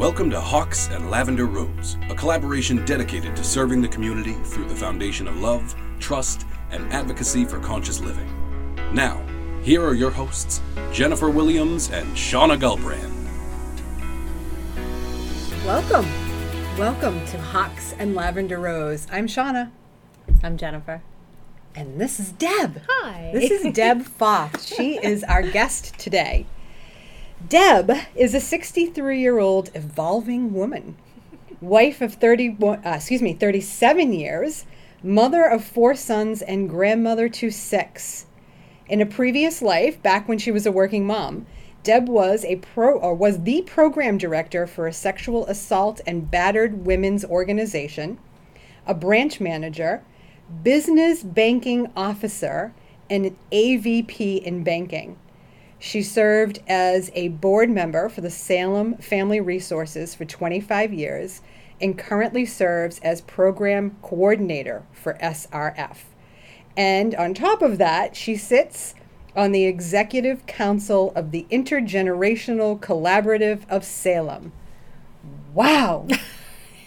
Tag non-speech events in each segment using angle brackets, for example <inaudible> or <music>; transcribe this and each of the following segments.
Welcome to Hawks and Lavender Rose, a collaboration dedicated to serving the community through the foundation of love, trust, and advocacy for conscious living. Now, here are your hosts, Jennifer Williams and Shauna Gulbrand. Welcome. Welcome to Hawks and Lavender Rose. I'm Shauna. I'm Jennifer. And this is Deb. Hi. This is <laughs> Deb Foth. She is our guest today. Deb is a 63 year old evolving woman, wife of 30, uh, excuse me, 37 years, mother of four sons, and grandmother to six. In a previous life, back when she was a working mom, Deb was a pro or was the program director for a sexual assault and battered women's organization, a branch manager, business banking officer, and an AVP in banking. She served as a board member for the Salem Family Resources for 25 years and currently serves as program coordinator for SRF. And on top of that, she sits on the executive council of the Intergenerational Collaborative of Salem. Wow. <laughs>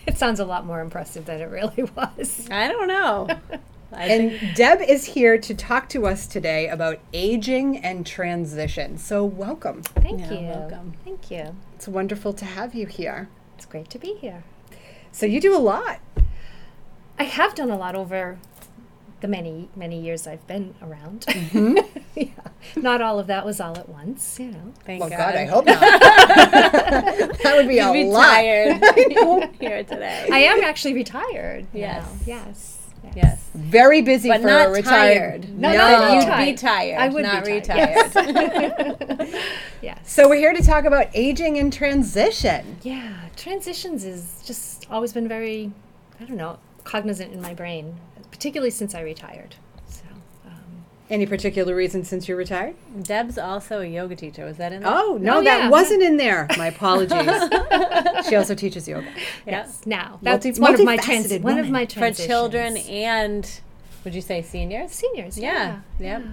It sounds a lot more impressive than it really <laughs> was. I don't know. <laughs> I and think Deb is here to talk to us today about aging and transition. So, welcome. Thank Yeah, you. welcome. Thank you. It's wonderful to have you here. It's great to be here. So, you do a lot. I have done a lot over the many, many years I've been around. Mm-hmm. <laughs> yeah. Not all of that was all at once, you know. thank Well, God. God, I hope <laughs> not. that would be a <laughs> You'd be lot. tired here today. I am actually retired. Yes. Now. Yes. Yes. yes, Very busy but for not a retired. tired. No, No, not you'd tired. be tired. I would not be retired. tired. <laughs> Yes. So, we're here to talk about aging and transition. Yeah, transitions is just always been very, I don't know, cognizant in my brain, particularly since I retired. So, Any particular reason since you retired? Deb's also a yoga teacher. Was that in there? Oh, no, Oh, that yeah. wasn't in there. My apologies. <laughs> she also teaches yoga. yes, now Multi- that's one of my multifaceted trans- one of woman. my For children and, would you say seniors? seniors. Yeah, Yeah, yep. yeah.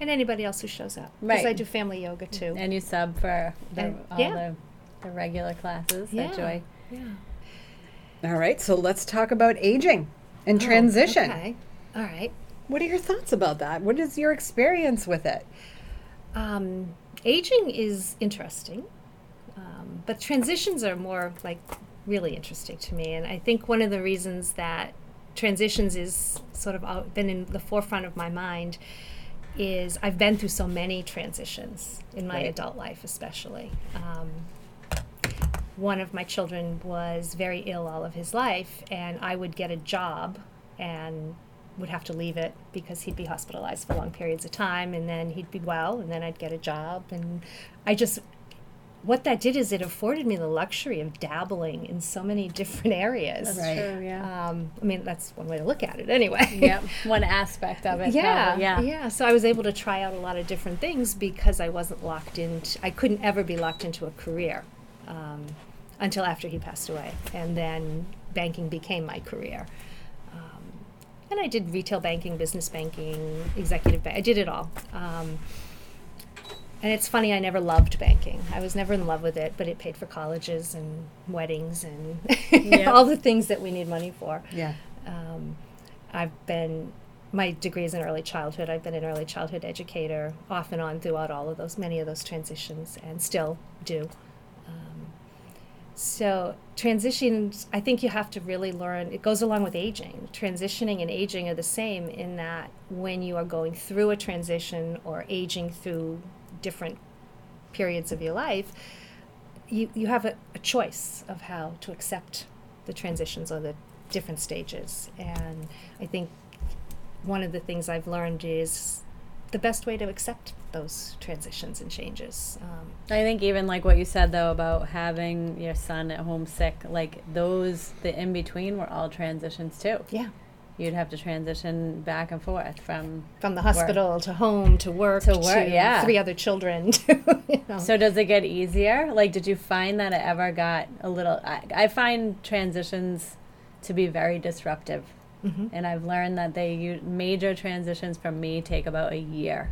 and anybody else who shows up. Because I do family yoga too. And you sub for the, And- all yeah. the, the regular classes yeah. at Joy. Yeah. All right, so let's talk about aging and oh, transition. Oh, Okay. All right. What are your thoughts about that? What is your experience with it? Um, aging is interesting, um, but transitions are more like really interesting to me. And I think one of the reasons that transitions is sort of been in the forefront of my mind is I've been through so many transitions in my Right. adult life, especially. Um, one of my children was very ill all of his life, and I would get a job and would have to leave it because he'd be hospitalized for long periods of time, and then he'd be well, and then I'd get a job. And I just, what that did is it afforded me the luxury of dabbling in so many <laughs> different areas. Right. True, yeah. Um, I mean, that's one way to look at it, anyway. <laughs> yep, one aspect of it. Yeah, probably, yeah. yeah. So I was able to try out a lot of different things because I wasn't locked into. I couldn't ever be locked into a career um, until after he passed away, and then banking became my career. And I did retail banking, business banking, executive bank. I did it all. Um, and it's funny, I never loved banking. I was never in love with it, but it paid for colleges and weddings and <laughs> Yep. all the things that we need money for. Yeah. Um, I've been, my degree is in early childhood. I've been an early childhood educator off and on throughout all of those, many of those transitions, and still do. So, transitions, I think you have to really learn, it goes along with aging. Transitioning and aging are the same in that when you are going through a transition or aging through different periods of your life, you, you have a, a choice of how to accept the transitions or the different stages. And I think one of the things I've learned is the best way to accept those transitions and changes. Um, I think even like what you said though about having your son at home sick, like those the in between were all transitions too. yeah. You'd have to transition back and forth from. From the hospital to home to work To work, yeah. three other children. To, <laughs> you know. So does it get easier? Like, did you find that it ever got a little? I, I find transitions to be very disruptive, Mhm. and I've learned that they u- major transitions for me take about a year.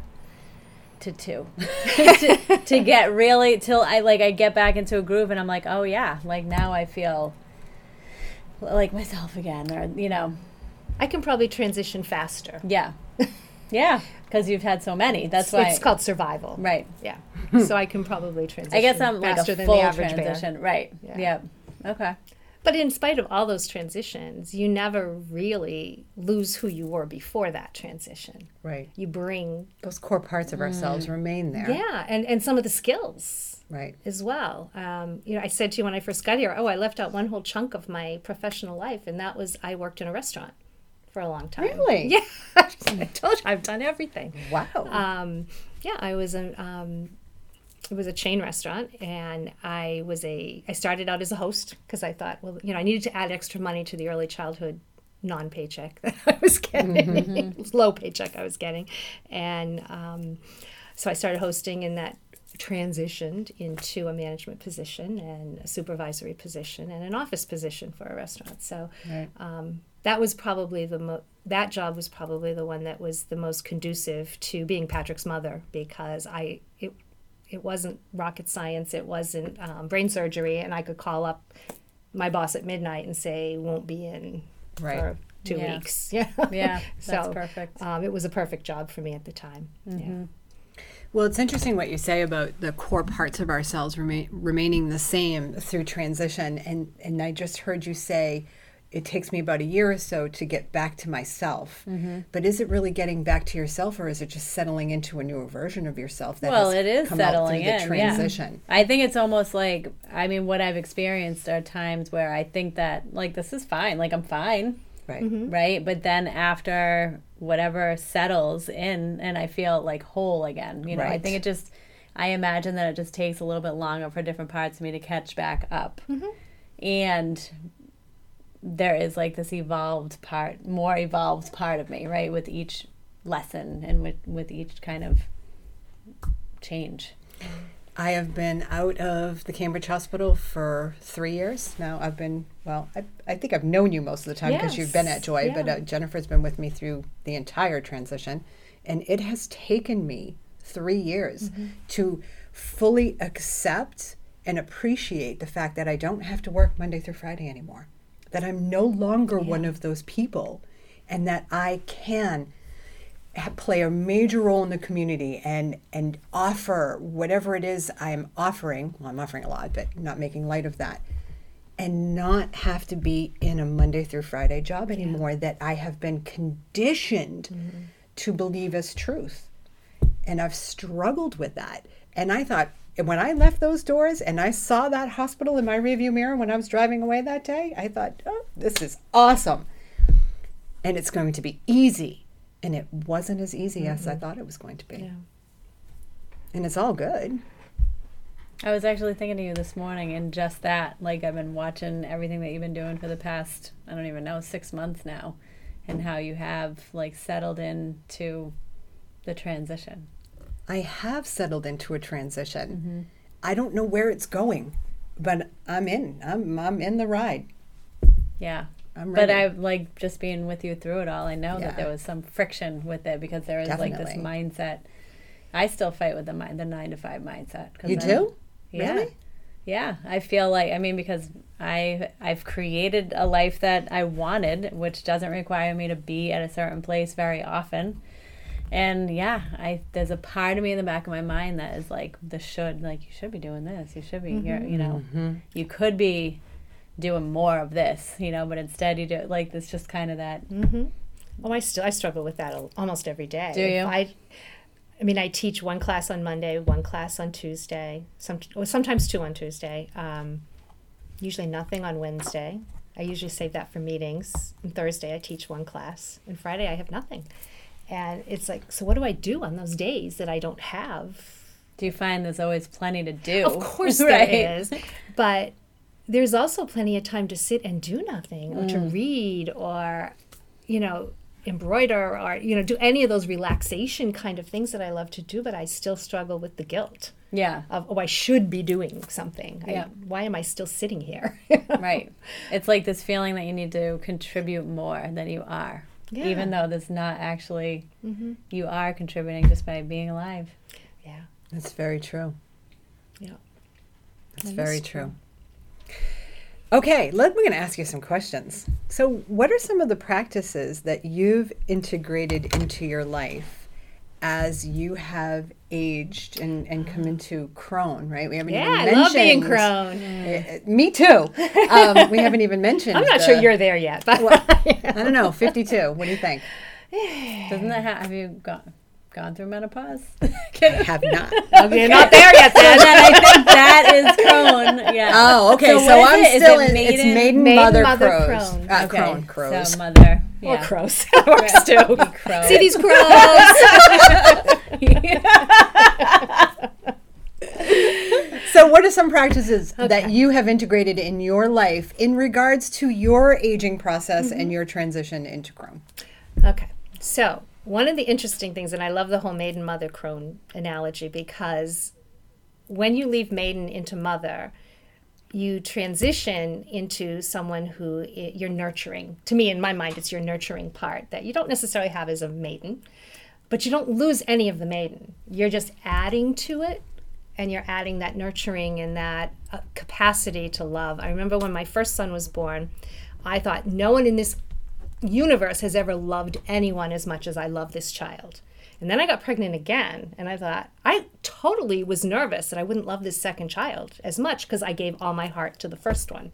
to two <laughs> to, to get really till I like I get back into a groove and I'm like, oh yeah, like now I feel like myself again, or you know, I can probably transition faster. yeah, <laughs> yeah, because you've had so many. That's It's, why, it's called survival. right. Yeah. so I can probably transition. I guess I'm like faster a than full the average bear. transition, right? Yeah. Yep. Okay. But in spite of all those transitions, you never really lose who you were before that transition. Right. You bring Those core parts of ourselves remain there. yeah, and and some of the skills Right. as well. Um, you know, I said to you when I first got here, oh, I left out one whole chunk of my professional life, and that was I worked in a restaurant for a long time. Really? <laughs> Yeah. <laughs> I told you I've done everything. Wow. Um, yeah, I was a um, it was a chain restaurant, and I was a I started out as a host because I thought, well, you know, I needed to add extra money to the early childhood non-paycheck <laughs> that I was getting, <laughs> low paycheck I was getting, and um, so I started hosting, and that transitioned into a management position and a supervisory position and an office position for a restaurant. So Right. um, that was probably the mo- that job was probably the one that was the most conducive to being Patrick's mother because I it it wasn't rocket science, it wasn't um, brain surgery, and I could call up my boss at midnight and say won't be in Right. for two Yeah. weeks. Yeah, <laughs> Yeah, that's So, perfect. Um, it was a perfect job for me at the time. Mm-hmm. Yeah. Well, it's interesting what you say about the core parts of ourselves remain, remaining the same through transition. And, and I just heard you say it takes me about a year or so to get back to myself. Mm-hmm. But is it really getting back to yourself, or is it just settling into a newer version of yourself that well, has it is come settling through the in. transition? Yeah. I think it's almost like I mean, what I've experienced are times where I think that like this is fine, like I'm fine, Right. right? But then after whatever settles in, and I feel like whole again. You know, I think it just. I imagine that it just takes a little bit longer for different parts of me to catch back up, and there is like this evolved part, more evolved part of me, right, with each lesson and with with each kind of change. I have been out of the Cambridge Hospital for three years now. I've been, well, I, I think I've known you most of the time because you've been at Joy, but uh, Jennifer's been with me through the entire transition. And it has taken me three years Mm-hmm. to fully accept and appreciate the fact that I don't have to work Monday through Friday anymore, that I'm no longer one of those people, and that I can play a major role in the community and and offer whatever it is I'm offering. Well, I'm offering a lot, but not making light of that, and not have to be in a Monday through Friday job anymore that I have been conditioned mm-hmm. to believe as truth, and I've struggled with that. And I thought. And When I left those doors and I saw that hospital in my rearview mirror when I was driving away that day, I thought, oh, this is awesome and it's going to be easy. And it wasn't as easy as I mm-hmm. thought it was going to be. Yeah. And it's all good. I was actually thinking of you this morning and just that. Like, I've been watching everything that you've been doing for the past, I don't even know, six months now, and how you have, like, settled into the transition. I have settled into a transition. Mm-hmm. I don't know where it's going, but I'm in. I'm I'm in the ride. Yeah. I'm But. I've, like, just being with you through it all, I know Yeah. that there was some friction with it because there is, like, this mindset. I still fight with the mind, the nine to five mindset. You I'm- do? Yeah. Really? Yeah, I feel like I mean because I I've created a life that I wanted, which doesn't require me to be at a certain place very often. And yeah, I there's a part of me in the back of my mind that is like the should like you should be doing this. You should be here, you know. Mm-hmm. You could be doing more of this, you know, but instead you do like it's just kind of that Oh, I still I struggle with that almost every day. Do If you? I, I mean, I teach one class on Monday, one class on Tuesday, some well, sometimes two on Tuesday. Um, usually nothing on Wednesday. I usually save that for meetings. And Thursday I teach one class, and Friday I have nothing. And it's like, so what do I do on those days that I don't have? do you find there's always plenty to do? Of course <laughs> right? there is, but there's also plenty of time to sit and do nothing, or to mm. read, or you know, embroider, or you know, do any of those relaxation kind of things that I love to do. But I still struggle with the guilt Yeah. of oh, I should be doing something. I- Yeah. why am I still sitting here? right. It's like this feeling that you need to contribute more than you are. Even though there's not actually, mm-hmm. you are contributing just by being alive. Yeah. That's very true. Yeah. That's That very is true. Okay, let, we're going to ask you some questions. So, what are some of the practices that you've integrated into your life as you have aged and, and come into crone, right? We haven't Yeah, even I love being mentioned- crone. Eh, me too. Um, we haven't even mentioned. <laughs> I'm not the- sure you're there yet, but <laughs> I don't know, 52. What do you think? <sighs> Doesn't that ha- have you gone gone through menopause? <laughs> I have not. you're not there yet. Then then I think that is crone. Yeah. Oh, okay. So, what is I'm it? Is still it in. It's maiden? maiden, Maiden, mother, mother, crows. crone. Uh, Okay, crone crows. So mother. Or Yeah. crows. Works too. Crow. See these crows? <laughs> So, what are some practices that you have integrated in your life in regards to your aging process and mm-hmm. your transition into crone? Okay. So, one of the interesting things, and I love the whole maiden mother crone analogy because when you leave maiden into mother, you transition into someone who you're nurturing. To me, in my mind, it's your nurturing part that you don't necessarily have as a maiden, but you don't lose any of the maiden. You're just adding to it and you're adding that nurturing and that uh, capacity to love. I remember when my first son was born, I thought no one in this universe has ever loved anyone as much as I love this child. And then I got pregnant again, and I thought I totally was nervous that I wouldn't love this second child as much because I gave all my heart to the first one.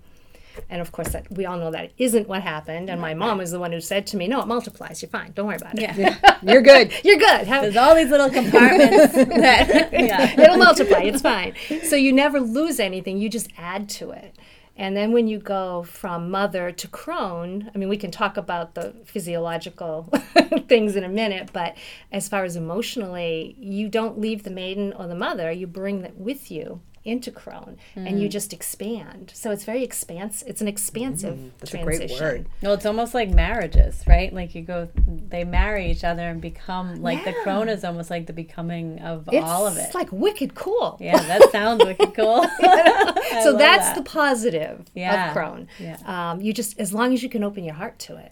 And of course, that we all know that isn't what happened. And my mom was the one who said to me, "No, it multiplies. You're fine. Don't worry about it. Yeah. <laughs> You're good. You're good. Have, There's all these little compartments <laughs> that yeah. It'll multiply. It's fine. So you never lose anything. You just add to it. And then when you go from mother to crone, I mean, we can talk about the physiological <laughs> things in a minute, but as far as emotionally, you don't leave the maiden or the mother. You bring that with you into crone, and you just expand. So it's very expansive. It's an expansive That's a transition. great word. Well, it's almost like marriages, right? Like you go, they marry each other and become like the Yeah. crone is almost like the becoming of It's all of it. It's like wicked cool. yeah, that sounds wicked cool. <laughs> <laughs> So that's that. the positive Yeah. of crone. Yeah. Um, you just as long as you can open your heart to it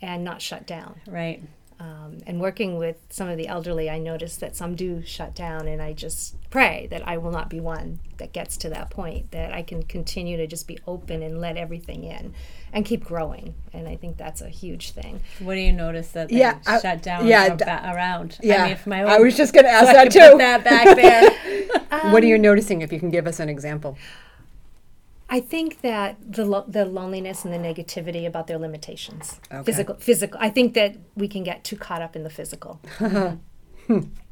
and not shut down. right. Um, and working with some of the elderly, I noticed that some do shut down, and I just pray that I will not be one that gets to that point. That I can continue to just be open and let everything in, and keep growing. And I think that's a huge thing. What do you notice that they Yeah, I- shut down yeah, d- around? Yeah. I mean, if my I was just going <laughs> to ask so I that can too. Put that back there. <laughs> <laughs> what are you noticing if you can give us an example? I think that the lo- the loneliness and the negativity about their limitations, Okay. physical, physical. I think that we can get too caught up in the physical. <laughs>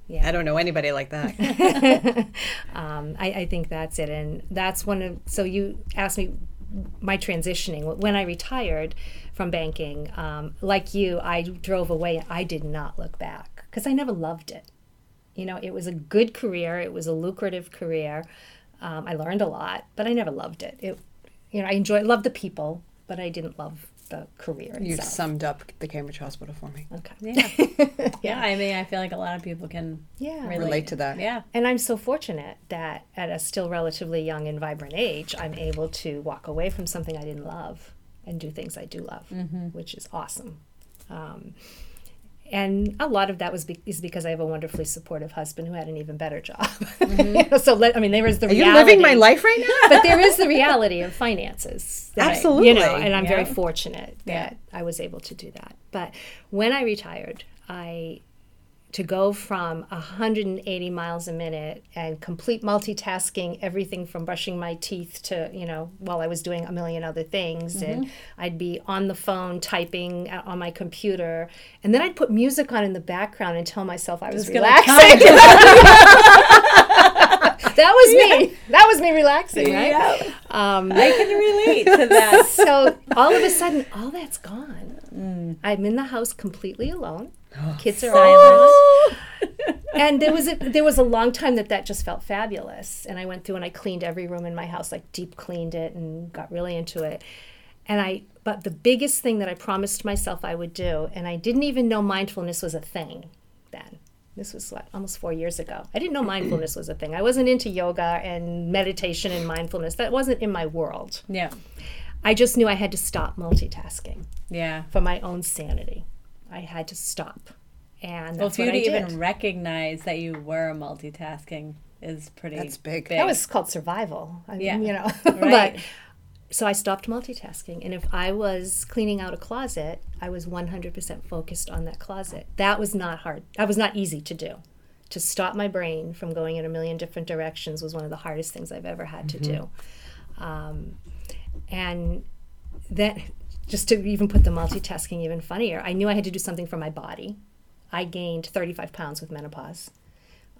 Yeah, I don't know anybody like that. <laughs> Um, I, I think that's it, and that's one of. So you asked me my transitioning when I retired from banking. Um, like you, I drove away. I did not look back because I never loved it. You know, it was a good career. It was a lucrative career. Um, I learned a lot, but I never loved it. It, you know, I enjoyed loved the people, but I didn't love the career You itself. summed up the Cambridge Hospital for me. okay. <laughs> Yeah. yeah. I mean, I feel like a lot of people can Yeah. relate, Relate to that. Yeah. And I'm so fortunate that at a still relatively young and vibrant age, I'm able to walk away from something I didn't love and do things I do love, which is awesome. Um, and a lot of that was be- is because I have a wonderfully supportive husband who had an even better job. You mm-hmm. <laughs> know, so let, I mean, there is the Are you living my life right now? but there is the reality of finances. that I- Absolutely. you know, and I'm very Yeah. fortunate Yeah. that I was able to do that. But when I retired, I to go from 180 miles a minute and complete multitasking everything from brushing my teeth to you know while i was doing a million other things. And i'd be on the phone typing uh, on my computer. And then i'd put music on in the background and tell myself i was relaxing. <laughs> that was me. That was me relaxing right? Yeah. um, I can relate to that. <laughs> so all of a sudden all that's gone. I'm in the house completely alone <gasps> kids are silent. <laughs> <laughs> and there was a there was a long time that that just felt fabulous. And i went through and i cleaned every room in my house like deep cleaned it and got really into it. And i but the biggest thing that i promised myself i would do and i didn't even know mindfulness was a thing then. This was what almost four years ago. I didn't know mindfulness was a thing. I wasn't into yoga and meditation and mindfulness. That wasn't in my world. Yeah. i just knew i had to stop multitasking Yeah. for my own sanity i had to stop and Well, that's for you to even recognize that you were multitasking is pretty. That's big. That was called survival. I Yeah. mean, you know. <laughs> Right. but so I stopped multitasking, and if I was cleaning out a closet, I was 100% focused on that closet. That was not hard. That was not easy to do. To stop my brain from going in a million different directions was one of the hardest things I've ever had to do. Um, and then, just to even put the multitasking even funnier, I knew I had to do something for my body. I gained 35 pounds with menopause.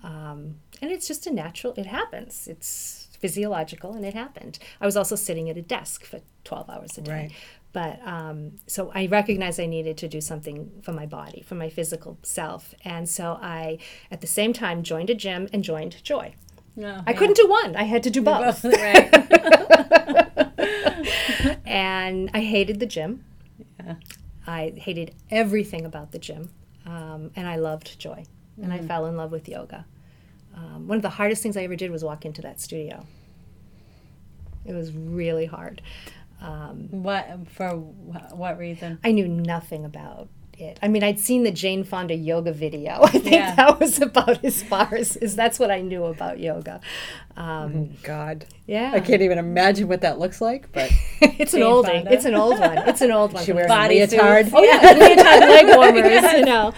Um, and it's just a natural, it happens. It's physiological and it happened. I was also sitting at a desk for 12 hours a day. Right. But um, so I recognized I needed to do something for my body, for my physical self. And so I, at the same time, joined a gym and joined Joy. No, I couldn't do one, I had to do both. right. <laughs> <laughs> <laughs> and I hated the gym. Yeah. I hated everything about the gym, um, and I loved joy, and I fell in love with yoga. Um, one of the hardest things I ever did was walk into that studio. It was really hard. Um, What for? wh- What reason? I knew nothing about it. I mean, I'd seen the Jane Fonda yoga video. <laughs> I think Yeah. that was about as far as, as that's what I knew about yoga. Um, God. yeah, I can't even imagine what that looks like, but <laughs> it's an old. Fonda. It's an old one. It's an old one. she wears the a Body leotard. suits. Oh yeah, leotard leg warmers, <laughs> you know.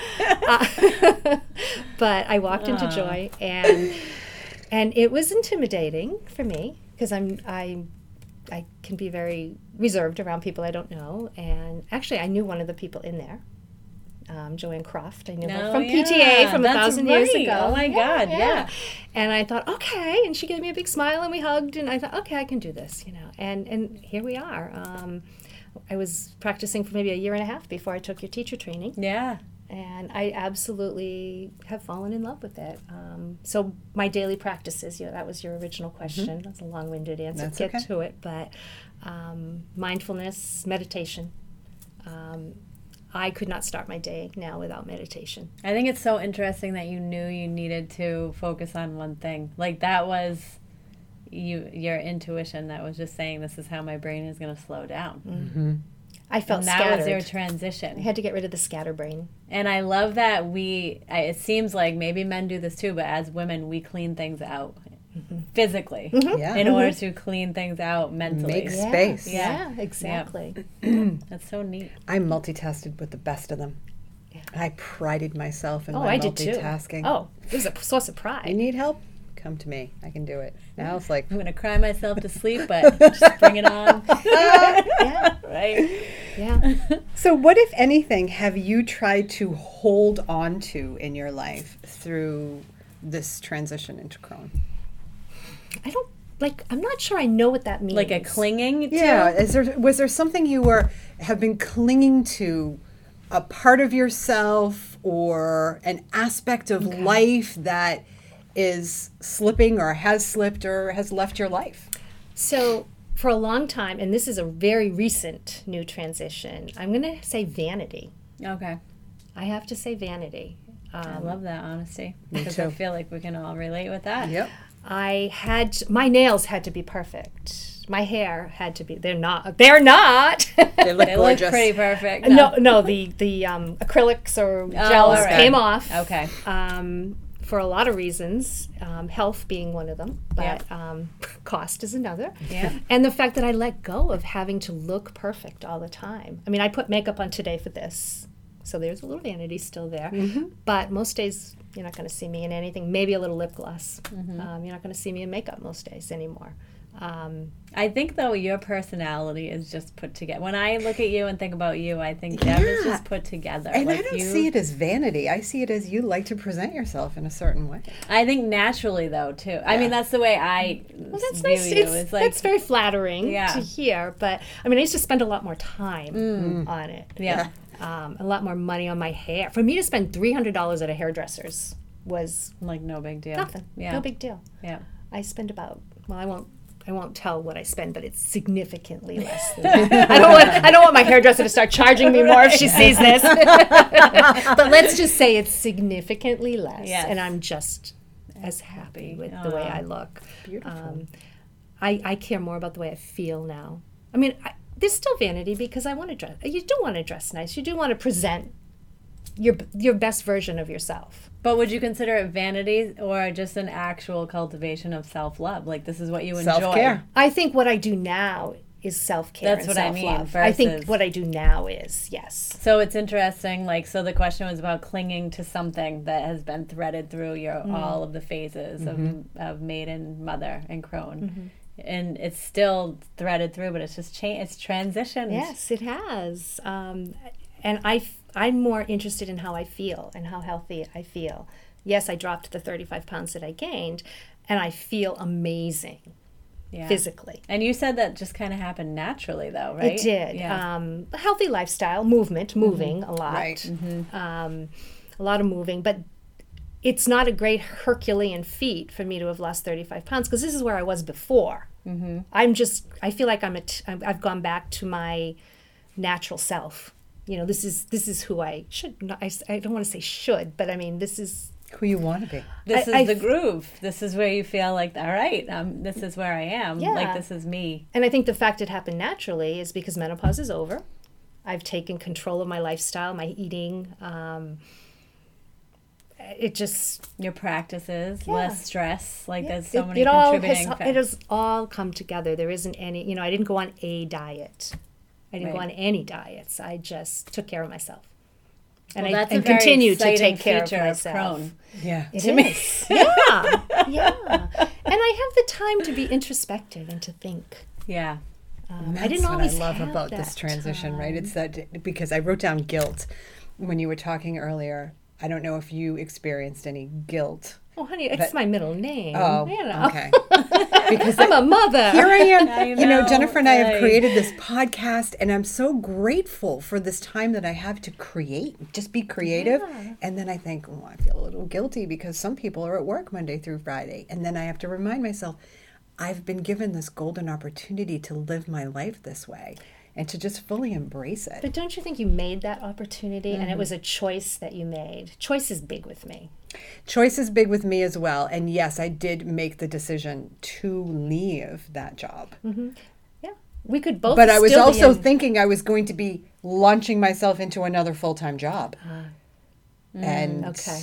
Uh, but I walked into Joy, and and it was intimidating for me because I'm I I can be very reserved around people I don't know, and actually I knew one of the people in there. Um, Joanne Croft, I knew her Oh, from yeah, PTA from a that's thousand years ago. Oh, my God, yeah. And I thought, okay, and she gave me a big smile, and we hugged, and I thought, okay, I can do this, you know. And and here we are. Um, I was practicing for maybe a year and a half before I took your teacher training, Yeah. and I absolutely have fallen in love with it. Um, so my daily practices, you know, that was your original question. That's a long-winded answer. That's Get okay. to it, but um, mindfulness, meditation. Um, I could not start my day now without meditation. I think it's so interesting that you knew you needed to focus on one thing. Like that was you your intuition that was just saying this is how my brain is going to slow down. Mm-hmm. Mm-hmm. I felt and that scattered. was your transition. You had to get rid of the scatterbrain. And I love that we I, it seems like maybe men do this too, but as women we clean things out physically mm-hmm. Yeah. in order mm-hmm. to clean things out mentally. Make Space. Yeah, Yeah. exactly. <clears throat> That's so neat. I multitasted with the best of them. I prided myself in Oh, my I did too. multitasking. Oh, it was a source of pride. You need help? Come to me. I can do it. Now it's like, I'm going to cry myself to sleep, but <laughs> just bring it on. <laughs> yeah, <laughs> right? yeah. so what, if anything, have you tried to hold on to in your life through this transition into crone? I don't like. I'm not sure. I know what that means. Like a clinging to Yeah. Is there was there something you were have been clinging to, a part of yourself or an aspect of life that is slipping or has slipped or has left your life? So for a long time, and this is a very recent new transition. I'm going to say vanity. Okay. I have to say vanity. I Um, love that honesty. Me Because I feel like we can all relate with that. Yep. I had my nails had to be perfect. My hair had to be. They're not. They're not. They look <laughs> They look gorgeous. pretty perfect. no, no. The the um, acrylics or gels all right. came off. Okay. um, for a lot of reasons, um, health being one of them, but um, <laughs> cost is another. Yeah. And the fact that I let go of having to look perfect all the time. I mean, I put makeup on today for this, so there's a little vanity still there. But most days, you're not going to see me in anything. Maybe a little lip gloss. Um, you're not going to see me in makeup most days anymore. Um, I think though your personality is just put together. When I look at you and think about you, I think Deb is just put together. And I don't you, see it as vanity. I see it as you like to present yourself in a certain way. I think naturally though too. I mean that's the way I well, that's view nice. you. It's, It's like that's very flattering Yeah. to hear. But I mean, I used to spend a lot more time on it. yeah. Um, a lot more money on my hair. For me to spend three hundred dollars at a hairdresser's was Like no big deal. nothing. Yeah. No big deal. Yeah. I spend about well, I won't. I won't tell what I spend, but it's significantly <laughs> less. Than. I don't want. I don't want my hairdresser to start charging me more if she sees this. <laughs> but let's just say it's significantly less, Yes. and I'm just as happy with the way I look. Beautiful. Um, I, I care more about the way I feel now. I mean, I, there's still vanity because I want to dress. You do want to dress nice. You do want to present your your best version of yourself. But would you consider it vanity or just an actual cultivation of self love? Like this is what you enjoy. Self-care. I think what I do now is self care. That's and what I mean, self-love. I think what I do now is yes. So it's interesting. Like, so the question was about clinging to something that has been threaded through your Mm-hmm. all of the phases of, of maiden, mother, and crone, Mm-hmm. And it's still threaded through, but it's just change. It's transitioned. Yes, it has. Um, and I, f- I'm more interested in how I feel and how healthy I feel. Yes, I dropped the 35 pounds that I gained, and I feel amazing Yeah. physically. And you said that just kind of happened naturally, though, right? It did. Yeah. Um, healthy lifestyle, movement, moving a lot. Right. Um, a lot of moving, but it's not a great Herculean feat for me to have lost 35 pounds because this is where I was before. Mm-hmm. I'm just, I feel like I'm, a t- I'm- I've gone back to my natural self. You know, this is this is who I should. Not, I, s- I don't want to say should, but I mean this is Who you want to be. this I- is I the groove. This is where you feel like, all right, um, this is where I am. Yeah. Like this is me. And I think the fact it happened naturally is because menopause is over. I've taken control of my lifestyle, my eating. Um, it just Your practices, Yeah. less stress. Like there's so it, many it all contributing. has, fa- it has all come together. There isn't any. You know, I didn't go on a diet. I didn't go on any diets. I just took care of myself, and Well, I that's and a continue to take care of myself. crone. Yeah. It is. yeah, <laughs> yeah. And I have the time to be introspective and to think. Yeah. Um, That's I didn't what always I love about this that transition, right? It's that because I wrote down guilt when you were talking earlier. I don't know if you experienced any guilt. Oh, honey, it's my middle name. Oh, you <laughs> know. okay. because <laughs> I'm a mother. here I am. I you know, know, Jennifer and I have created this podcast, and I'm so grateful for this time that I have to create, just be creative. And then I think, oh, I feel a little guilty because some people are at work Monday through Friday. And then I have to remind myself, I've been given this golden opportunity to live my life this way and to just fully embrace it. But don't you think you made that opportunity and Mm-hmm. it was a choice that you made? Choice is big with me. Choice is big with me as well. And yes, I did make the decision to leave that job. Yeah. We could both But I was also in- thinking I was going to be launching myself into another full time job. and Ah. okay.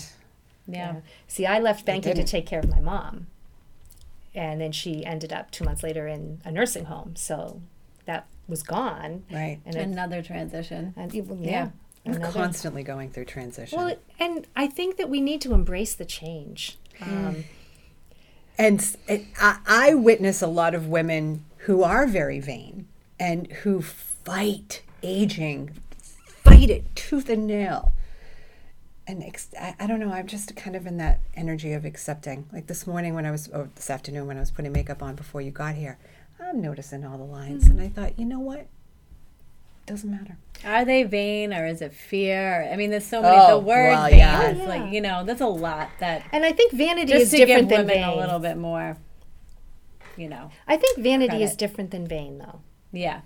Yeah. See, I left banking to take care of my mom. And then she ended up 2 months later in a nursing home. So that was gone. right. And Another transition. and it- yeah. Yeah. We're another- constantly going through transition. Well, and I think that we need to embrace the change. Um, and s- it, I, I witness a lot of women who are very vain and who fight aging, fight it tooth and nail. And ex- I, I don't know, I'm just kind of in that energy of accepting. Like this morning when I was, or this afternoon when I was putting makeup on before you got here, I'm noticing all the lines. And mm-hmm. I thought, you know what? Doesn't matter. Are they vain or is it fear? I mean, there's so many. Oh, the word well, vain yeah. is like you know, there's a lot that and I think vanity just is to give different than vain. a little bit more. You know, I think vanity is different than vain, though. yeah,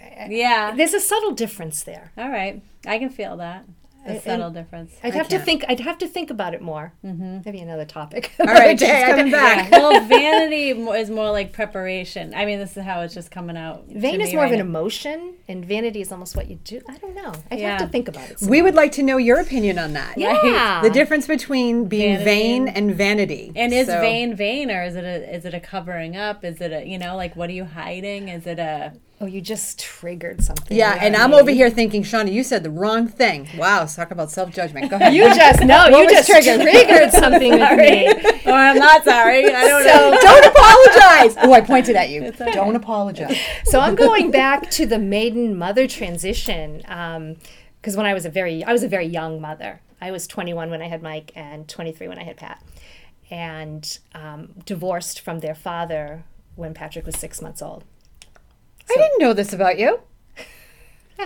eh, yeah. There's a subtle difference there. All right, I can feel that. The And- subtle difference. I'd have to think. I'd have to think about it more. Mm-hmm. Maybe another topic. <laughs> All right, she's coming back. <laughs> well, vanity mo- is more like preparation. I mean, this is how it's just coming out. to Vain is me more of an now. emotion, and vanity is almost what you do. I don't know. I'd Yeah. have to think about it. some We would like to know your opinion on that. Yeah. The difference between being Vanity vain and- and vanity. And is So- vain vain or is it a is it a covering up? Is it a you know like what are you hiding? Is it a Oh, you just triggered something. Yeah, and. I'm over here thinking, Shauna, you said the wrong thing. Wow, talk about self judgment. Go ahead. You just no. <laughs> You just triggered? triggered, <laughs> something with me. oh I'm not sorry. I don't know. So, Don't apologize. Oh, I pointed at you. Don't apologize. so I'm going back to the maiden mother transition because when I was a very I was a very young mother. I was 21 when I had Mike and 23 when I had Pat, and um, divorced from their father when Patrick was six months old. I didn't know this about you.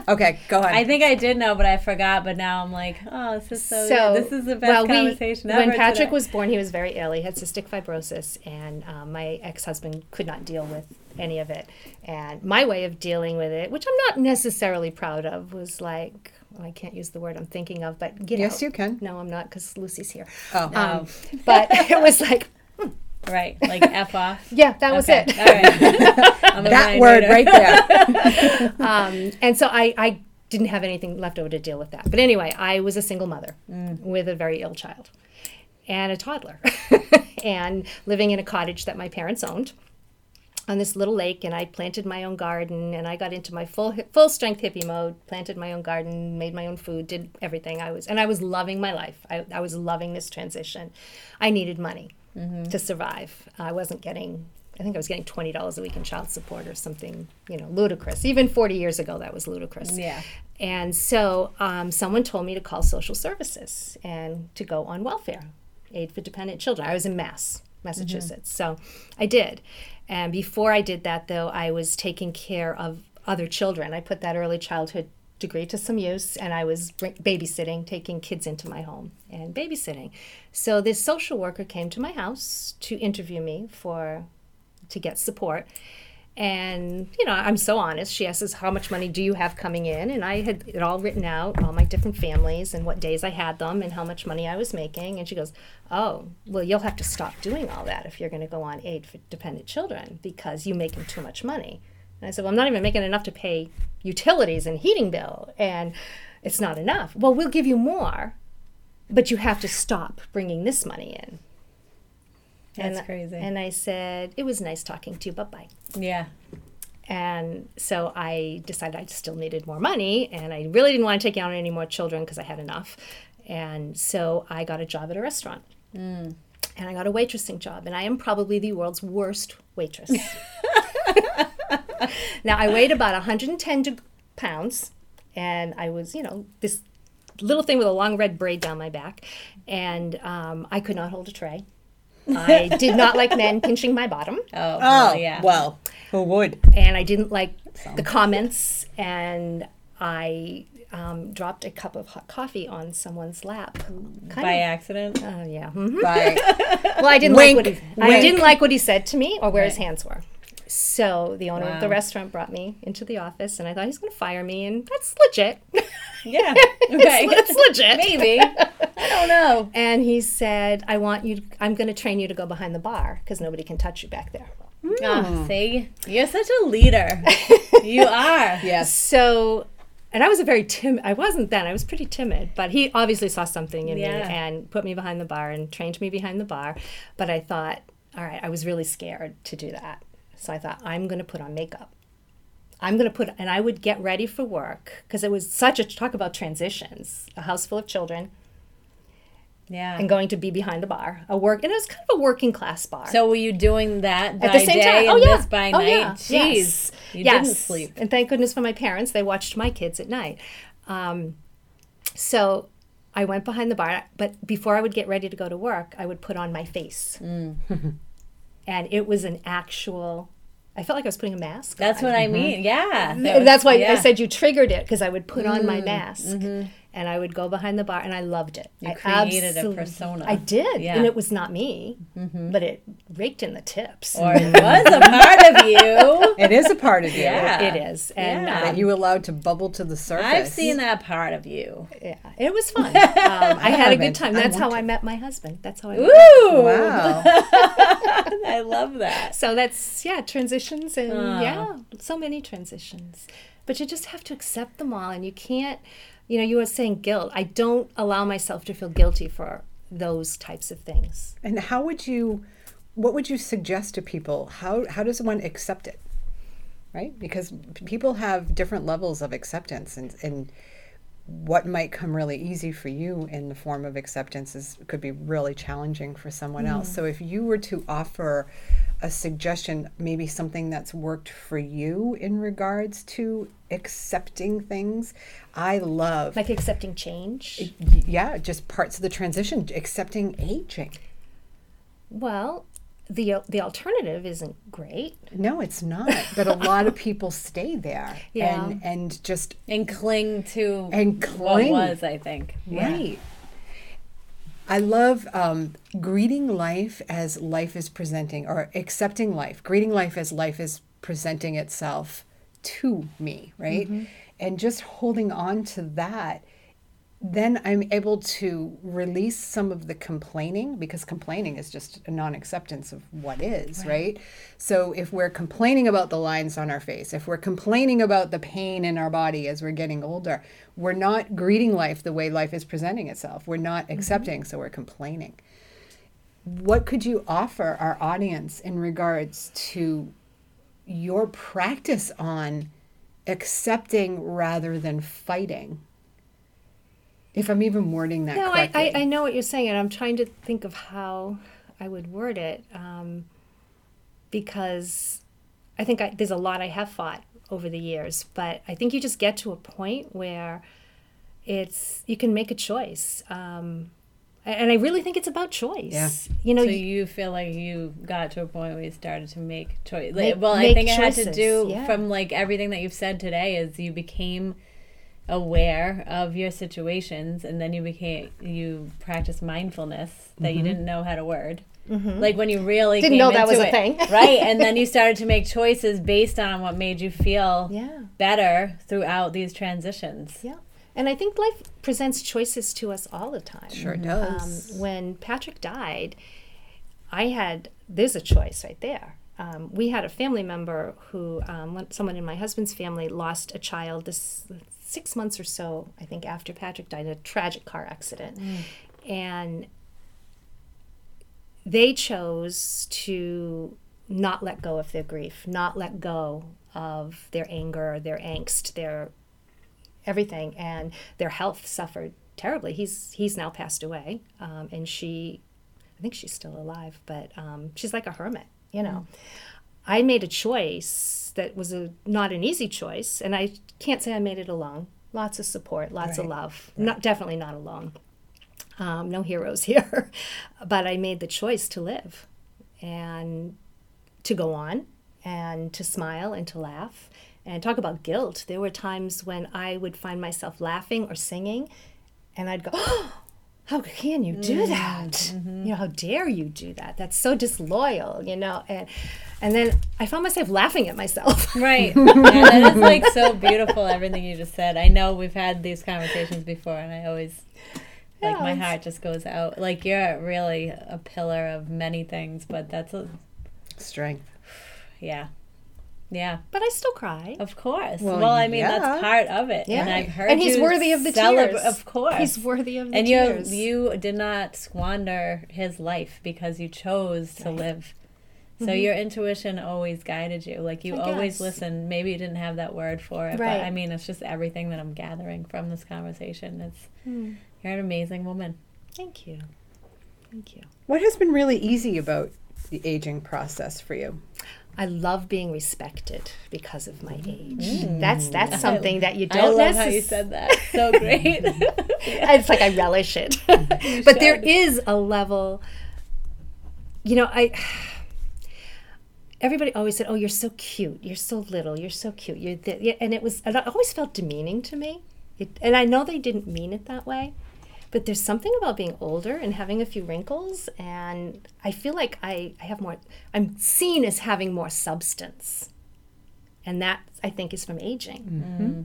Okay, go ahead. I think I did know, but I forgot. But now I'm like, oh, this is so. good. This is the best well, we- conversation ever. When Patrick today. was born, he was very ill. He had cystic fibrosis, and um, my ex-husband could not deal with any of it. And my way of dealing with it, which I'm not necessarily proud of, was like I can't use the word I'm thinking of, but get Yes, out. you can. No, I'm not because Lucy's here. Oh. Um, but <laughs> it was like, right, like <laughs> f off. yeah, that was Okay, it. all right. <laughs> That word right there. <laughs> um, and so I, I didn't have anything left over to deal with that. But anyway, I was a single mother with a very ill child and a toddler and living in a cottage that my parents owned on this little lake and I planted my own garden and I got into my full full strength hippie mode, planted my own garden, made my own food, did everything. I was and I was loving my life. I, I was loving this transition. I needed money to survive. I wasn't getting I think I was getting twenty dollars a week in child support or something, you know, ludicrous. Even forty years ago, that was ludicrous. Yeah. And so um, someone told me to call social services and to go on welfare, aid for dependent children. I was in Mass, Massachusetts. So I did. And before I did that, though, I was taking care of other children. I put that early childhood degree to some use and I was babysitting, taking kids into my home and babysitting. So this social worker came to my house to interview me for to get support. And, you know, I'm so honest. She asks, How much money do you have coming in? And I had it all written out, all my different families and what days I had them and how much money I was making. And she goes, Oh, well, you'll have to stop doing all that if you're going to go on aid for dependent children because you're making too much money. And I said, Well, I'm not even making enough to pay utilities and heating bill. And it's not enough. Well, we'll give you more, but you have to stop bringing this money in. That's and, crazy. And I said, It was nice talking to you. Bye bye. Yeah. And so I decided I still needed more money, and I really didn't want to take on any more children because I had enough. And so I got a job at a restaurant. Mm. And I got a waitressing job, and I am probably the world's worst waitress. <laughs> <laughs> now, I weighed about 110 pounds, and I was, you know, this little thing with a long red braid down my back, and um, I could not hold a tray. I did not like men <laughs> pinching my bottom Oh, Oh, well, yeah. well, who would? and I didn't like the comments, and I um, dropped a cup of hot coffee on someone's lap. Kind By of, accident. uh, yeah. mhm. Right. <laughs> Well, I didn't Wink, like what he, I didn't like what he said to me or where his hands were. So the owner of the restaurant brought me into the office, and I thought he's going to fire me, and that's legit. Yeah. <laughs> Okay. it's legit. Maybe. <laughs> I don't know. And he said, "I want you. I'm going to train you to go behind the bar because nobody can touch you back there." Oh, see, you're such a leader. <laughs> you are. Yes. So, and I was a very timid. I wasn't then. I was pretty timid, but he obviously saw something in Yeah. me and put me behind the bar and trained me behind the bar. But I thought, all right, I was really scared to do that. So I thought, I'm going to put on makeup. I'm going to put, and I would get ready for work because it was such a talk about transitions. A house full of children Yeah. and going to be behind the bar, a work, and it was kind of a working class bar. So were you doing that by at the same day time. Oh yeah. by oh, night? Yeah. Jeez. Yes. You yes. didn't sleep. And thank goodness for my parents. They watched my kids at night. Um, so I went behind the bar, but before I would get ready to go to work, I would put on my face. Mm. <laughs> and it was an actual I felt like I was putting a mask on. That's on. what I mean. Yeah. And was- that's why I yeah. Mm-hmm. said you triggered it because I would put on my mask and I would go behind the bar and I loved it. You I created a persona. I did, Yeah. and it was not me, but it raked in the tips. Or it <laughs> was a part of you. It is a part of you Yeah. it is, and Yeah. that um, you allowed to bubble to the surface. I've seen that part of you. yeah, it was fun. <laughs> Um, I had a good haven't. time. I That's how want I met my husband. That's how I. Met Ooh. Wow. <laughs> I love that. So that's yeah, transitions and Ah. yeah, so many transitions. But you just have to accept them all and you can't you know, you were saying guilt. I don't allow myself to feel guilty for those types of things. and how would you, what would you suggest to people? How how does one accept it? Right, because people have different levels of acceptance, and and what might come really easy for you in the form of acceptance is could be really challenging for someone else. Mm. So if you were to offer a suggestion, maybe something that's worked for you in regards to accepting things, I love Like accepting change. yeah, just parts of the transition, accepting aging. Well, the the alternative isn't great. No, it's not. But a lot of people stay there <laughs> Yeah. and and just And cling to And what cling. was, I think. Yeah. I love um, greeting life as life is presenting, or accepting life, greeting life as life is presenting itself to me, right? And just holding on to that then I'm able to release some of the complaining because complaining is just a non acceptance of what is, right. So if we're complaining about the lines on our face, if we're complaining about the pain in our body as we're getting older, we're not greeting life the way life is presenting itself. We're not mm-hmm. accepting, so we're complaining. What could you offer our audience in regards to your practice on accepting rather than fighting? If I'm even wording that No, I, correctly. I, I know what you're saying, and I'm trying to think of how I would word it um, because I think I, there's a lot I have fought over the years, but I think you just get to a point where it's you can make a choice. Um, and I really think it's about choice. Yeah. You know, So you- you feel like you got to a point where you started to make choice. Make- well, I make think it had to do yeah. from like everything that you've said today is you became aware of your situations and then you became you practiced mindfulness that Mm-hmm. you didn't know how to word. Like when you really Didn't came know that into was a it, thing. <laughs> <laughs> right? And then you started to make choices based on what made you feel Yeah. better throughout these transitions. Yeah. And I think life presents choices to us all the time. Sure Um, does. when Patrick died, I had, there's a choice right there. Um, we had a family member who, um, someone in my husband's family lost a child this six months or so, I think, after Patrick died in a tragic car accident. And they chose to not let go of their grief, not let go of their anger, their angst, their everything, and their health suffered terribly. He's he's now passed away, um, and she, I think she's still alive, but um, she's like a hermit, you know. I made a choice that was a not an easy choice, and I can't say I made it alone. Lots of support, lots of Right. love. Not definitely not alone. Um, no heroes <laughs> here, but I made the choice to live, and to go on, and to smile and to laugh, and talk about guilt. There were times when I would find myself laughing or singing, and I'd go, <gasps> oh, "How can you do mm-hmm, that? Mm-hmm. You know, how dare you do that? That's so disloyal." You know, and and then I found myself laughing at myself. <laughs> Right. <laughs> yeah, that is like so beautiful, everything you just said. I know we've had these conversations before, and I always, like, Yeah, my heart just goes out. Like, you're really a pillar of many things, but that's a, Strength. yeah. Yeah, but I still cry. of course. Well, Well, I mean, yeah. that's part of it. And I've heard And he's you worthy of the celebra- tears. Of course. He's worthy of the and tears. you you did not squander his life because you chose to live. So your intuition always guided you. Like you Mm-hmm. I always guess. listened. Maybe you didn't have that word for it, Right. but I mean, it's just everything that I'm gathering from this conversation. It's Hmm. you're an amazing woman. Thank you. Thank you. What has been really easy about the aging process for you? I love being respected because of my age. Mm. That's that's something that you don't I love how you said that. So <laughs> great. <laughs> it's like I relish it. <laughs> but there is a level, you know, I. Everybody always said, "Oh, you're so cute. You're so little. You're so cute." You're th-. and it was. And it always felt demeaning to me. It, and I know they didn't mean it that way, but there's something about being older and having a few wrinkles, and I feel like I, I have more. I'm seen as having more substance, and that I think is from aging mm-hmm. Mm-hmm.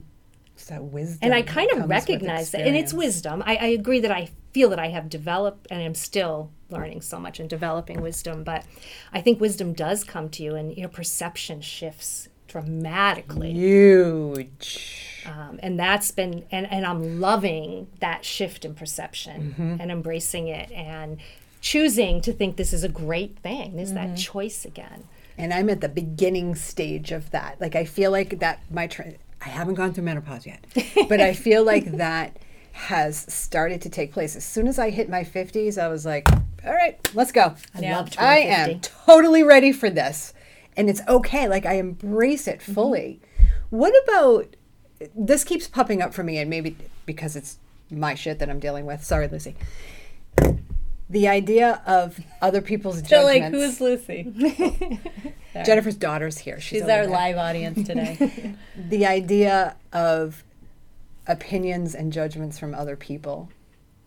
It's that wisdom. and I kind of recognize that, and it's wisdom. I, I agree that I feel that I have developed, and I'm still learning so much and developing wisdom. But I think wisdom does come to you, and your perception shifts dramatically. huge. Um, and that's been, and, and I'm loving that shift in perception and embracing it and choosing to think this is a great thing. There's that choice again. And I'm at the beginning stage of that. Like I feel like that my tra- I haven't gone through menopause yet, but I feel like <laughs> that has started to take place. As soon as I hit my 50s, I was like, all right, let's go. I Yeah. I am totally ready for this. And it's okay. Like I embrace it mm-hmm. fully. What about this keeps popping up for me and maybe because it's my shit that I'm dealing with. Sorry, Lucy. The idea of other people's judgments. So like, who's Lucy? <laughs> Jennifer's daughter's here. She's, She's our there. live audience today. <laughs> The idea of opinions and judgments from other people.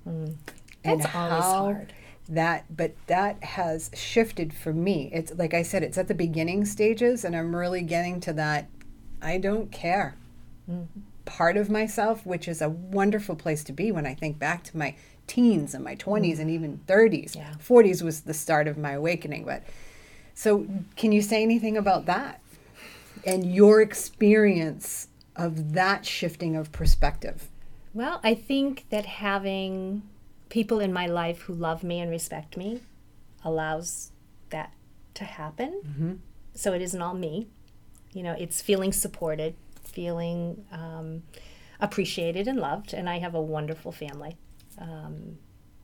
Mm. and That's always how hard. That, but that has shifted for me. It's like I said, it's at the beginning stages, and I'm really getting to that. I don't care. Mm-hmm. part of myself, which is a wonderful place to be when I think back to my teens and my 20s and mm. even 30s. Yeah. 40s was the start of my awakening. But so, can you say anything about that and your experience of that shifting of perspective? Well, I think that having people in my life who love me and respect me allows that to happen. So it isn't all me. You know, it's feeling supported, feeling um, appreciated and loved. And I have a wonderful family um,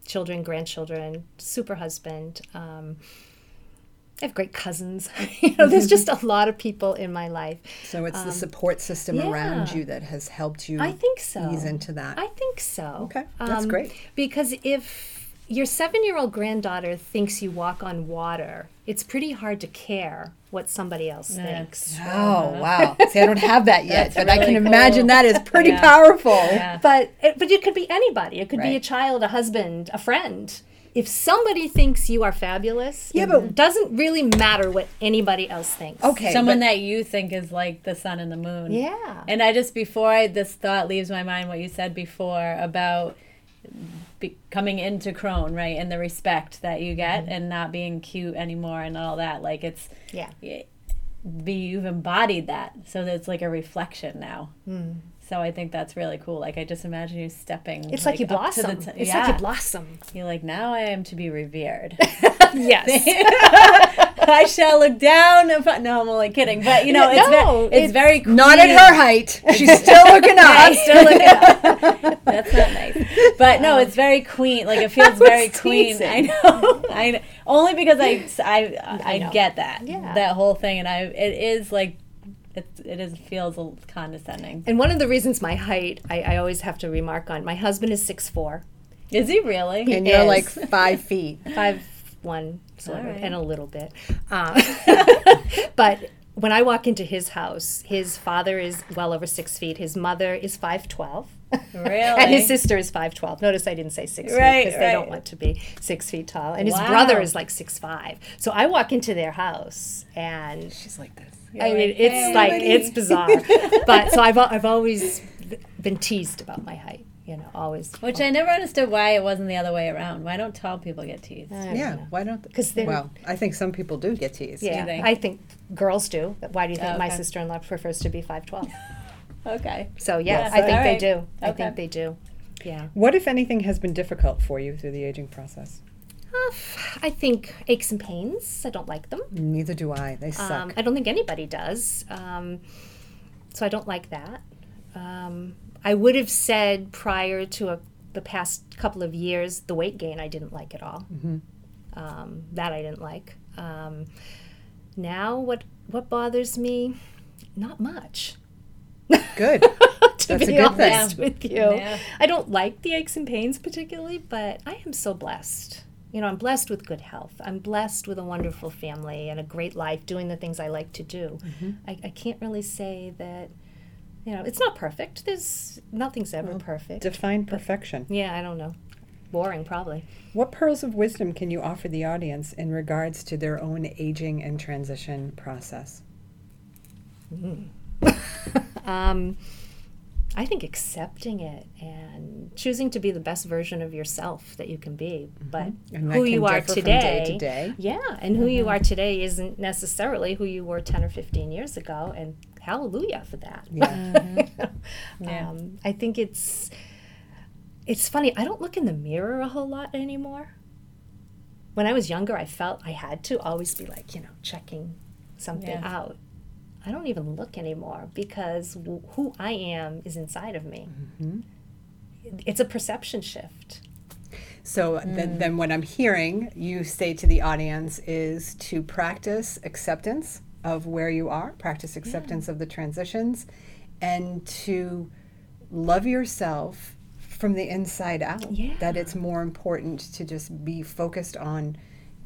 children, grandchildren, super husband. Um, I have great cousins. <laughs> you know, there's just a lot of people in my life. So, it's the um, support system around you that has helped you I think so. ease into that. I think so. Okay, that's um, great. Because if your seven year old granddaughter thinks you walk on water, it's pretty hard to care what somebody else thinks. Oh wow! See, I don't have that <laughs> yet, That's but I can really imagine that is pretty Yeah. powerful. Yeah. But it, but it could be anybody. It could be a child, a husband, a friend. If somebody thinks you are fabulous, Yeah, it but- doesn't really matter what anybody else thinks. Okay, Someone but- that you think is like the sun and the moon. Yeah. And I just before I, this thought leaves my mind, what you said before about be, coming into crone, right, and the respect that you get, Mm-hmm. and not being cute anymore, and all that. Like it's Yeah. be you've embodied that, so that it's like a reflection now. Hmm. So I think that's really cool. Like I just imagine you stepping. It's like, you up the blossom. t- it's yeah. like you blossom. You're like now I am to be revered. <laughs> <laughs> yes. I shall look down. Upon, no, I'm only kidding. But you know, it's, No, ve- it's, it's very Not at her height. She's <laughs> still looking up. I'm still looking up. That's not nice. But no, it's very queen. Like it feels very queen. I know. I know. Only because I I I, know. get that. Yeah. That whole thing, and I it is like it it is feels a little condescending. And one of the reasons my height, I, I always have to remark on. My husband is six four, Is he really? And you're is. like five feet. <laughs> five one, sort of, All right. and a little bit. Um, <laughs> but when I walk into his house, his father is well over six feet. His mother is five twelve. <laughs> Really? And his sister is five twelve. Notice I didn't say six feet Right, because they don't want to be six feet tall. And his Wow. brother is like six five. So I walk into their house and She's like this. I mean, like, it's "Hey, like buddy." it's bizarre. <laughs> but so I've I've always been teased about my height. You know, always. Which I never understood why it wasn't the other way around. Why don't tall people get teased? Yeah. know. Why don't? 'Cause they're- well, I think some people do get teased. Yeah, think? I think girls do. Why do you think Oh, my sister-in-law prefers to be five twelve? <laughs> Okay. So yeah, Yes, I think all they right. do. I think they do. Yeah. What, if anything, has been difficult for you through the aging process? Uh, I think aches and pains. I don't like them. Neither do I. They suck. Um, I don't think anybody does. Um, so I don't like that. Um, I would have said prior to a, the past couple of years, the weight gain I didn't like at all. Um, that I didn't like. Um, now, what what bothers me? Not much. Good. <laughs> to That's a be good thing. honest with you. Yeah. I don't like the aches and pains particularly, but I am so blessed. You know, I'm blessed with good health. I'm blessed with a wonderful family and a great life doing the things I like to do. Mm-hmm. I, I can't really say that, you know, it's not perfect. There's nothing's ever perfect. Define perfection. yeah, I don't know. Boring, probably. What pearls of wisdom can you offer the audience in regards to their own aging and transition process? <laughs> Um, I think accepting it and choosing to be the best version of yourself that you can be, but Mm-hmm. And who you are today, day day. yeah, and who you are today isn't necessarily who you were ten or fifteen years ago, and hallelujah for that. Yeah. <laughs> Yeah. Um, I think it's it's funny. I don't look in the mirror a whole lot anymore. When I was younger, I felt I had to always be like, you know, checking something Yeah. out. I don't even look anymore because w- who I am is inside of me. Mm-hmm. It's a perception shift. So then, then what I'm hearing you say to the audience is to practice acceptance of where you are, practice acceptance of the transitions, and to love yourself from the inside out. Yeah. That it's more important to just be focused on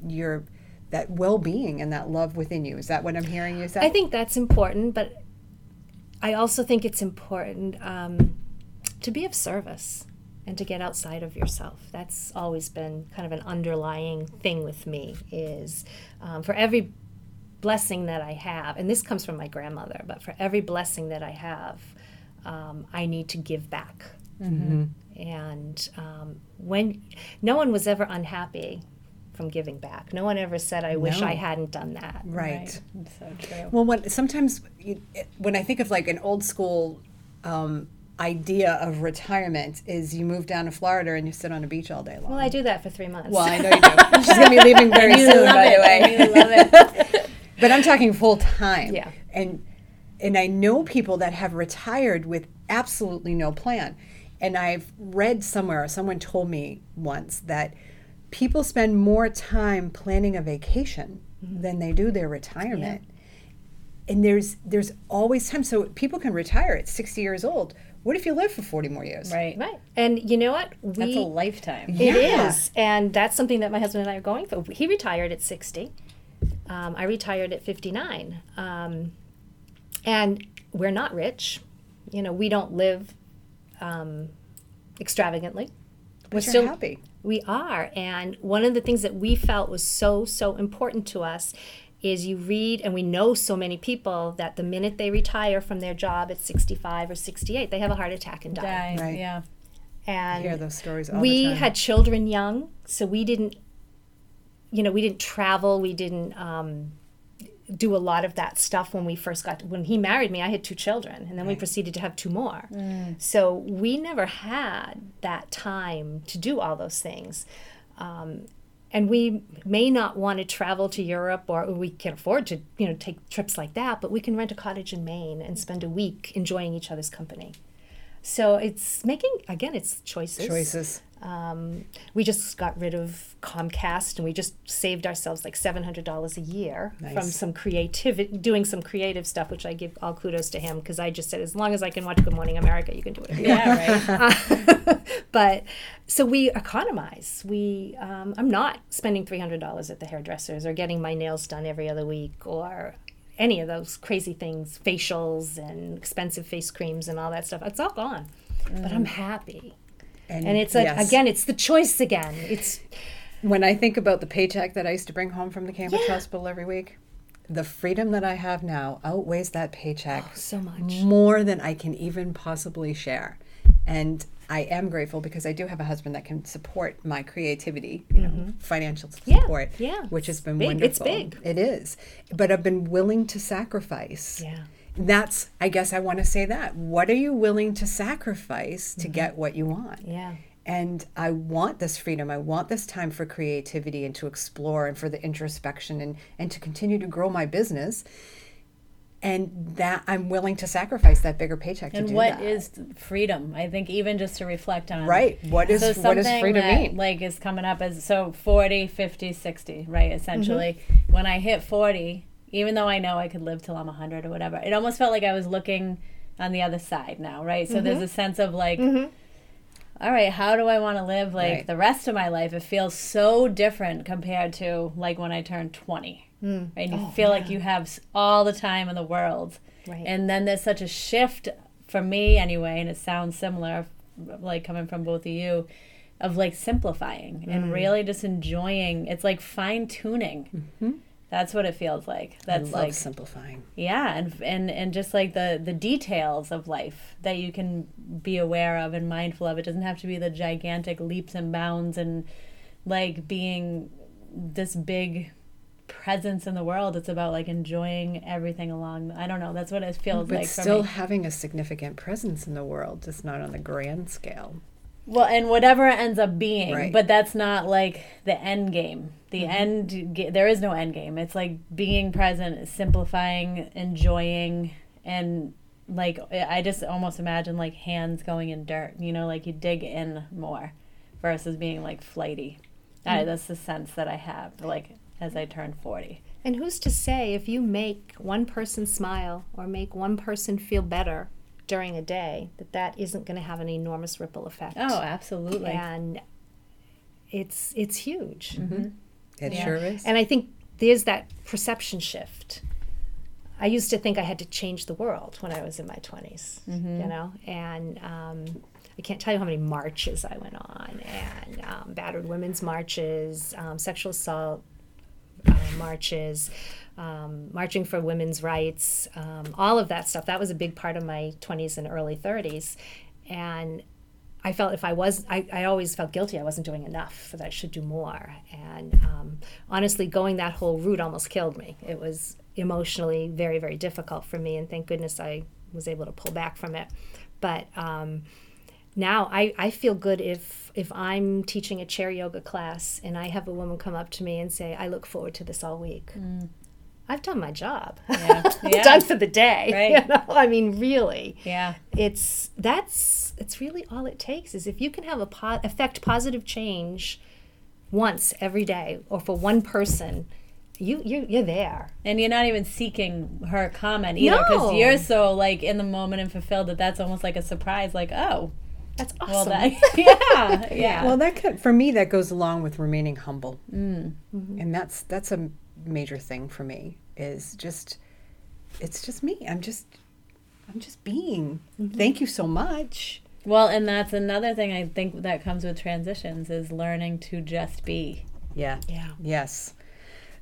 your that well-being and that love within you. Is that what I'm hearing you say? I think that's important, but I also think it's important um, to be of service and to get outside of yourself. That's always been kind of an underlying thing with me. Is um, for every blessing that I have, and this comes from my grandmother, but for every blessing that I have, um, I need to give back. And um, when no one was ever unhappy from giving back, no one ever said, "I wish No. I hadn't done that." Right. It's so true. Well, when sometimes you- when I think of like an old school um, idea of retirement, is you move down to Florida and you sit on a beach all day long. Well, I do that for three months. Well, I know you do. <laughs> She's gonna be leaving very You soon, love by it, the way. and you love it. <laughs> <laughs> But I'm talking full time. Yeah. And and I know people that have retired with absolutely no plan. And I've read somewhere, someone told me once that people spend more time planning a vacation than they do their retirement. And there's there's always time. So people can retire at 60 years old. What if you live for 40 more years? Right. right. And you know what? We That's a lifetime. It Yeah. is, and that's something that my husband and I are going for. He retired at sixty. Um, I retired at fifty nine, um, and we're not rich. You know, we don't live um, extravagantly. But We're still happy. we are, and one of the things that we felt was so so important to us is you read and we know so many people that the minute they retire from their job at 65 or 68 they have a heart attack and die Die. Right. Yeah. I and hear those stories all the we time. had children young so we didn't you know we didn't travel we didn't um, do a lot of that stuff when we first got when he married me i had two children and then we proceeded to have two more. So we never had that time to do all those things. Um, and we may not want to travel to Europe or we can afford to you know take trips like that but we can rent a cottage in Maine and spend a week enjoying each other's company. So it's making again it's choices. Choices. Um, we just got rid of Comcast and we just saved ourselves like seven hundred dollars a year from some creativity, doing some creative stuff, which I give all kudos to him because I just said as long as I can watch Good Morning America, you can do it. Yeah. Right. <laughs> but so we economize. We um, I'm not spending three hundred dollars at the hairdressers or getting my nails done every other week or any of those crazy things, facials and expensive face creams and all that stuff. It's all gone. But I'm happy. And it's like yes. again, it's the choice again. It's when I think about the paycheck that I used to bring home from the Cambridge Yeah. Hospital every week, the freedom that I have now outweighs that paycheck so much. more than I can even possibly share. And I am grateful because I do have a husband that can support my creativity, you know, financial Mm-hmm. Yeah, support, yeah. which has been big. wonderful. It's big. It is. But I've been willing to sacrifice. Yeah. That's, I guess I want to say that. What are you willing to sacrifice to get what you want? Mm-hmm. Yeah. And I want this freedom. I want this time for creativity and to explore and for the introspection and, and to continue to grow my business. And that I'm willing to sacrifice that bigger paycheck to And do what that. is freedom? I think even just to reflect on. right? What is so what does freedom that, mean? like is coming up as so 40 50 60 right essentially Mm-hmm. when i hit 40 even though i know i could live till i'm 100 or whatever it almost felt like i was looking on the other side now right so Mm-hmm. there's a sense of like all right how do i want to live like Right. the rest of my life it feels so different compared to like when i turned 20 Mm. right and you Oh, feel like you have all the time in the world Right. and then there's such a shift for me anyway and it sounds similar like coming from both of you of like simplifying Mm. and really just enjoying it's like fine tuning that's what it feels like. I that's love like simplifying. yeah and and and just like the the details of life that you can be aware of and mindful of it doesn't have to be the gigantic leaps and bounds and like being this big presence in the world it's about like enjoying everything along i don't know that's what it feels But like for still having a significant presence in the world, just not on the grand scale. Well, and whatever it ends up being, Right. but that's not like the end game. The mm-hmm. end, ga- there is no end game. It's like being present, simplifying, enjoying, and like I just almost imagine like hands going in dirt. You know, like you dig in more, versus being like flighty. I, mm-hmm. that's the sense that I have, like as I turn forty. And who's to say if you make one person smile or make one person feel better during a day that that isn't going to have an enormous ripple effect? Oh, absolutely. and it's it's huge. It Yeah. sure is. And I think there's that perception shift. I used to think I had to change the world when I was in my 20s, you know, and um, I can't tell you how many marches I went on, and um, battered women's marches, um, sexual assault marches, um, marching for women's rights, um, all of that stuff. That was a big part of my 20s and early 30s. And I felt if I was, I, I always felt guilty I wasn't doing enough, that I should do more. And um, honestly, going that whole route almost killed me. It was emotionally very, very difficult for me. And thank goodness I was able to pull back from it. But um, now I, I feel good if if I'm teaching a chair yoga class and I have a woman come up to me and say, I look forward to this all week. Mm. I've done my job. Yeah. <laughs> Yeah. done for the day. Right. <laughs> You know? I mean, really Yeah. it's that's it's really all it takes is if you can have a po- affect positive change once every day or for one person you you you're there And you're not even seeking her comment either because No. you're so like in the moment and fulfilled that that's almost like a surprise. Like, oh, that's awesome well, that <laughs> yeah, yeah. Well, that could, for me, that goes along with remaining humble, mm. Mm-hmm. and that's that's a major thing for me. Is just, it's just me. I'm just, I'm just being. Mm-hmm. Thank you so much. Well, and that's another thing I think that comes with transitions is learning to just be. Yeah. yeah Yes.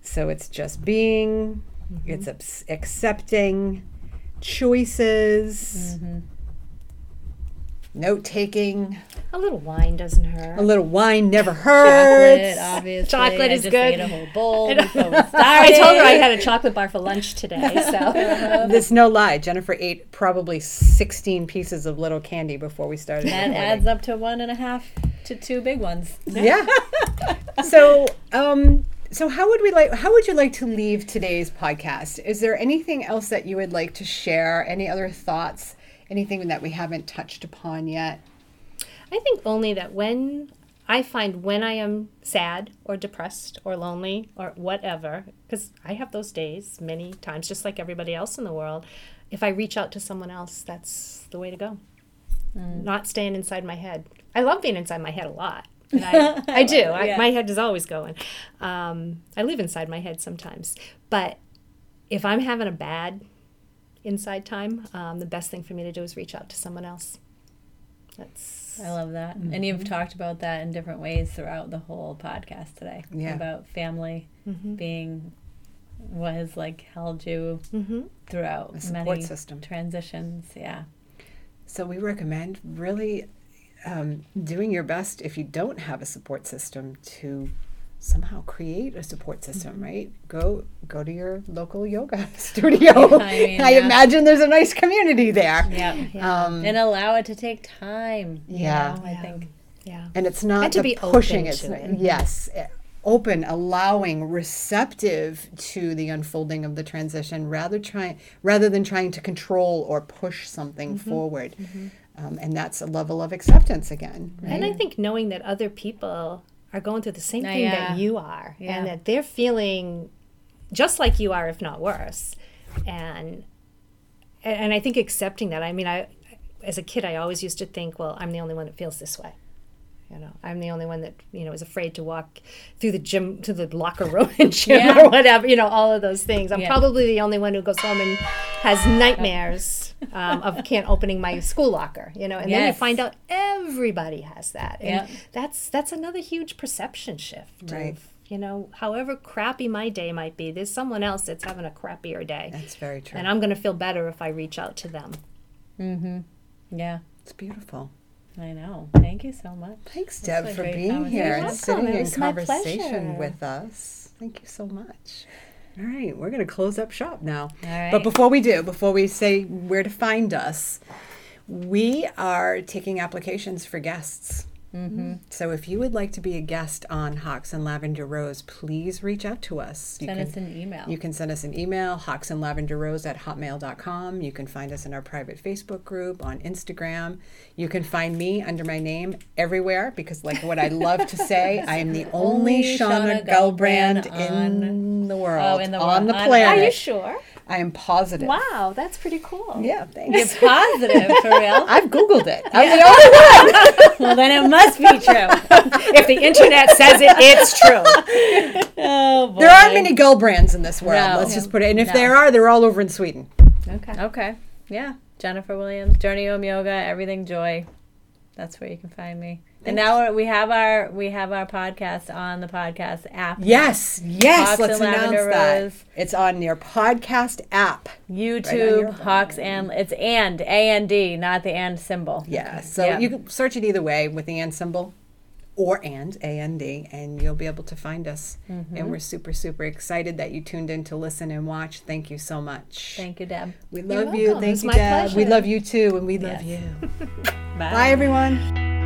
So it's just being. Mm-hmm. It's abs- accepting choices. Note taking. a little wine doesn't hurt A little wine never <laughs> hurts. Chocolate, hurts. <laughs> obviously. Chocolate I is just good. Ate a whole bowl <laughs> I before we I told her I had a chocolate bar for lunch today so There's no lie. Jennifer ate probably 16 pieces of little candy before we started. That recording. adds up to one and a half to two big ones. Yeah. so, um, so how would we like? How would you like to leave today's podcast? Is there anything else that you would like to share? Any other thoughts? Anything that we haven't touched upon yet? I think only that when I find when I am sad or depressed or lonely or whatever, because I have those days many times, just like everybody else in the world, if I reach out to someone else, that's the way to go. Not staying inside my head. I love being inside my head a lot. <laughs> And I, I do. I, Yeah. My head is always going. Um, I live inside my head sometimes. But if I'm having a bad inside time, um, the best thing for me to do is reach out to someone else. That's I love that. And you've talked about that in different ways throughout the whole podcast today. Yeah. About family being what has like held you Mm-hmm. throughout A support many system. transitions. Yeah. So we recommend really um, doing your best if you don't have a support system to somehow create a support system. Right? Go go to your local yoga <laughs> studio. <laughs> I mean, I yeah. imagine there's a nice community there. Yeah. Um, and allow it to take time. you Yeah. know, I think. yeah. and it's not And to be pushing open it's to it. yes eh, open allowing receptive to the unfolding of the transition rather trying rather than trying to control or push something Mm-hmm. forward Um, and that's a level of acceptance again right? And I think knowing that other people are going through the same Uh, thing yeah. that you are, Yeah. and that they're feeling just like you are, if not worse, and and I think accepting that. I mean, I as a kid, I always used to think, well, I'm the only one that feels this way. You know, I'm the only one that you know is afraid to walk through the gym to the locker room <laughs> and gym Yeah. or whatever. You know, all of those things. I'm Yeah. probably the only one who goes home and has nightmares <laughs> um, of can't opening my school locker. You know, and then you find out everybody has that, and Yeah. that's that's another huge perception shift. Right. Of, you know, however crappy my day might be, there's someone else that's having a crappier day, that's very true and I'm going to feel better if I reach out to them. Mm-hmm. Yeah. it's beautiful I know. Thank you so much. thanks That's deb for being here and sitting It in was my conversation with us thank you so much all right we're going to close up shop now All right. But before we do, before we say where to find us, we are taking applications for guests. Mm-hmm. So if you would like to be a guest on Hawks and Lavender Rose, please reach out to us. You Send can, us an email. you can send us an email, hawks and lavender rose at hotmail.com. You can find us in our private Facebook group, on Instagram. You can find me under my name everywhere because, like what I love to say, <laughs> I am the only, Only Shauna Shauna Gelbrand Gelbrand in the world, in the on the planet. Are you sure? I am positive. Wow, that's pretty cool. Yeah, You're positive for real. <laughs> I've Googled it. I'm the only one. well, then it must be true. <laughs> if the internet says it, it's true. Oh boy. There aren't many girl brands in this world. No. Let's just put it. And if No. there are, they're all over in Sweden. Okay. Okay. Yeah. Jennifer Williams, Journey Home Yoga, Everything Joy. That's where you can find me. And now we have our we have our podcast on the podcast app. Yes, yes. Hawks let's and announce Lavender that. Rose. It's on your podcast app. YouTube, your Hawks and it's and A and D, not the and symbol. Yeah. So Yeah. you can search it either way with the and symbol or and a A N D, d, and you'll be able to find us. Mm-hmm. And we're super super excited that you tuned in to listen and watch. Thank you so much. Thank you, Deb. we You're love you. welcome. Thank It's you, my Deb. We love you too, and we love Yes. you. <laughs> Bye, everyone.